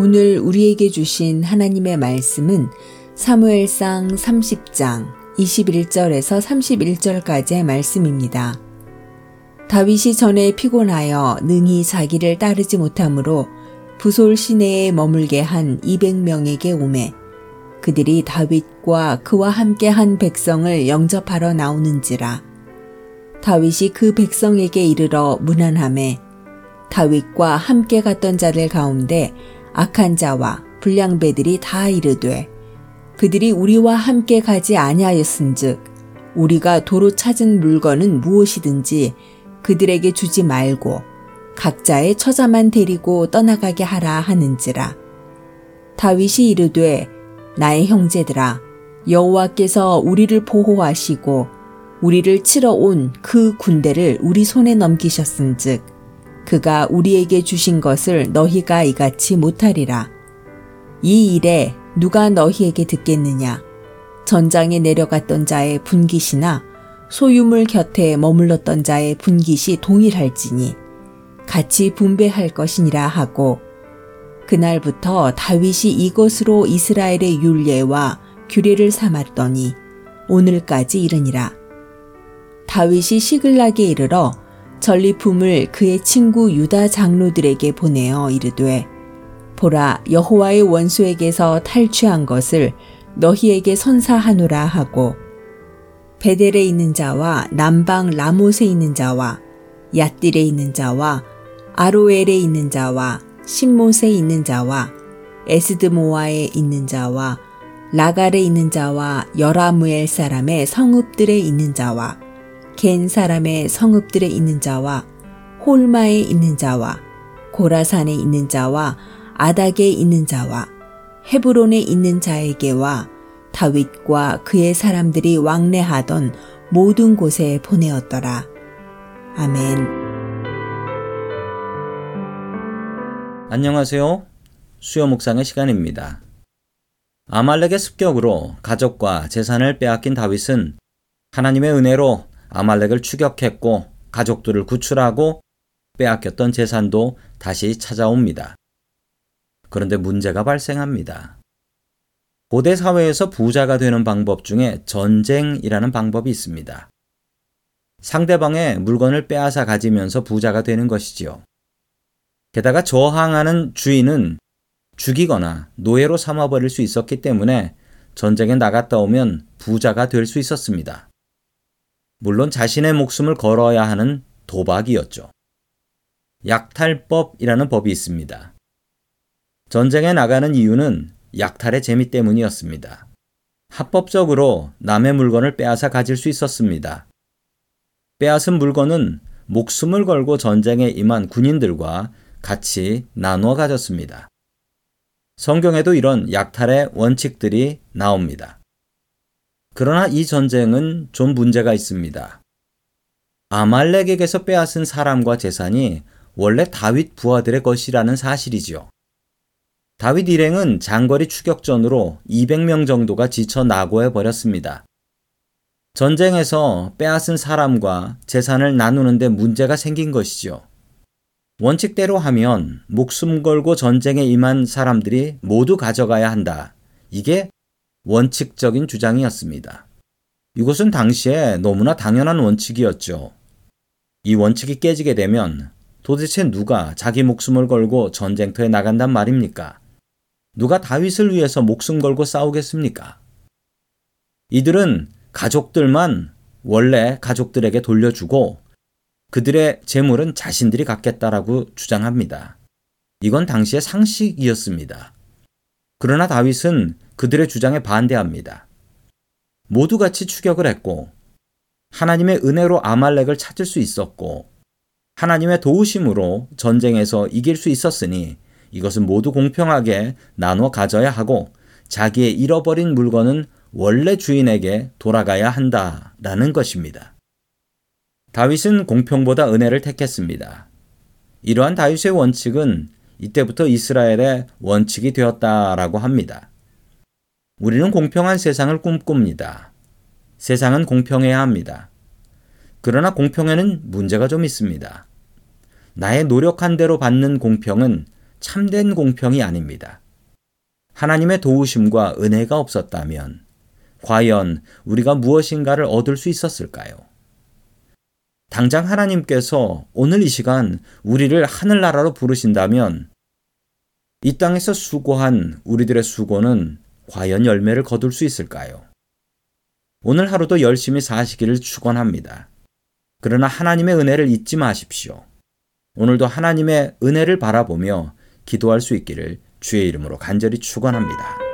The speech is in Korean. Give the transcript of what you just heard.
오늘 우리에게 주신 하나님의 말씀은 사무엘상 30장 21절에서 31절까지의 말씀입니다. 다윗이 전에 피곤하여 능히 자기를 따르지 못하므로 부솔 시내에 머물게 한 200명에게 오매 그들이 다윗과 그와 함께 한 백성을 영접하러 나오는지라 다윗이 그 백성에게 이르러 문안함에 다윗과 함께 갔던 자들 가운데 악한 자와 불량배들이 다 이르되 그들이 우리와 함께 가지 아니하였은즉 우리가 도로 찾은 물건은 무엇이든지 그들에게 주지 말고 각자의 처자만 데리고 떠나가게 하라 하는지라. 다윗이 이르되 나의 형제들아 여호와께서 우리를 보호하시고 우리를 치러 온 그 군대를 우리 손에 넘기셨은즉 그가 우리에게 주신 것을 너희가 이같이 못하리라. 이 일에 누가 너희에게 듣겠느냐? 전장에 내려갔던 자의 분깃이나 소유물 곁에 머물렀던 자의 분깃이 동일할지니 같이 분배할 것이니라 하고 그날부터 다윗이 이것으로 이스라엘의 율례와 규례를 삼았더니 오늘까지 이르니라. 다윗이 시글락에 이르러 전리품을 그의 친구 유다 장로들에게 보내어 이르되 보라 여호와의 원수에게서 탈취한 것을 너희에게 선사하노라 하고 베델에 있는 자와 남방 라못에 있는 자와 얏딜에 있는 자와 아로엘에 있는 자와 신못에 있는 자와 에스드모아에 있는 자와 라갈에 있는 자와 여라무엘 사람의 성읍들에 있는 자와 겐 사람의 성읍들에 있는 자와 홀마에 있는 자와 고라산에 있는 자와 아닥에 있는 자와 헤브론에 있는 자에게와 다윗과 그의 사람들이 왕래하던 모든 곳에 보내었더라. 아멘. 안녕하세요. 수요 묵상의 시간입니다. 아말렉의 습격으로 가족과 재산을 빼앗긴 다윗은 하나님의 은혜로 아말렉을 추격했고 가족들을 구출하고 빼앗겼던 재산도 다시 찾아옵니다. 그런데 문제가 발생합니다. 고대 사회에서 부자가 되는 방법 중에 전쟁이라는 방법이 있습니다. 상대방의 물건을 빼앗아 가지면서 부자가 되는 것이지요. 게다가 저항하는 주인은 죽이거나 노예로 삼아버릴 수 있었기 때문에 전쟁에 나갔다 오면 부자가 될 수 있었습니다. 물론 자신의 목숨을 걸어야 하는 도박이었죠. 약탈법이라는 법이 있습니다. 전쟁에 나가는 이유는 약탈의 재미 때문이었습니다. 합법적으로 남의 물건을 빼앗아 가질 수 있었습니다. 빼앗은 물건은 목숨을 걸고 전쟁에 임한 군인들과 같이 나누어 가졌습니다. 성경에도 이런 약탈의 원칙들이 나옵니다. 그러나 이 전쟁은 좀 문제가 있습니다. 아말렉에게서 빼앗은 사람과 재산이 원래 다윗 부하들의 것이라는 사실이지요. 다윗 일행은 장거리 추격전으로 200명 정도가 지쳐 낙오해 버렸습니다. 전쟁에서 빼앗은 사람과 재산을 나누는데 문제가 생긴 것이죠. 원칙대로 하면 목숨 걸고 전쟁에 임한 사람들이 모두 가져가야 한다. 이게 원칙적인 주장이었습니다. 이것은 당시에 너무나 당연한 원칙이었죠. 이 원칙이 깨지게 되면 도대체 누가 자기 목숨을 걸고 전쟁터에 나간단 말입니까? 누가 다윗을 위해서 목숨 걸고 싸우겠습니까? 이들은 가족들만 원래 가족들에게 돌려주고 그들의 재물은 자신들이 갖겠다라고 주장합니다. 이건 당시의 상식이었습니다. 그러나 다윗은 그들의 주장에 반대합니다. 모두 같이 추격을 했고 하나님의 은혜로 아말렉을 찾을 수 있었고 하나님의 도우심으로 전쟁에서 이길 수 있었으니 이것은 모두 공평하게 나눠 가져야 하고 자기의 잃어버린 물건은 원래 주인에게 돌아가야 한다라는 것입니다. 다윗은 공평보다 은혜를 택했습니다. 이러한 다윗의 원칙은 이때부터 이스라엘의 원칙이 되었다라고 합니다. 우리는 공평한 세상을 꿈꿉니다. 세상은 공평해야 합니다. 그러나 공평에는 문제가 좀 있습니다. 나의 노력한 대로 받는 공평은 참된 공평이 아닙니다. 하나님의 도우심과 은혜가 없었다면 과연 우리가 무엇인가를 얻을 수 있었을까요? 당장 하나님께서 오늘 이 시간 우리를 하늘나라로 부르신다면 이 땅에서 수고한 우리들의 수고는 과연 열매를 거둘 수 있을까요? 오늘 하루도 열심히 사시기를 축원합니다. 그러나 하나님의 은혜를 잊지 마십시오. 오늘도 하나님의 은혜를 바라보며 기도할 수 있기를 주의 이름으로 간절히 축원합니다.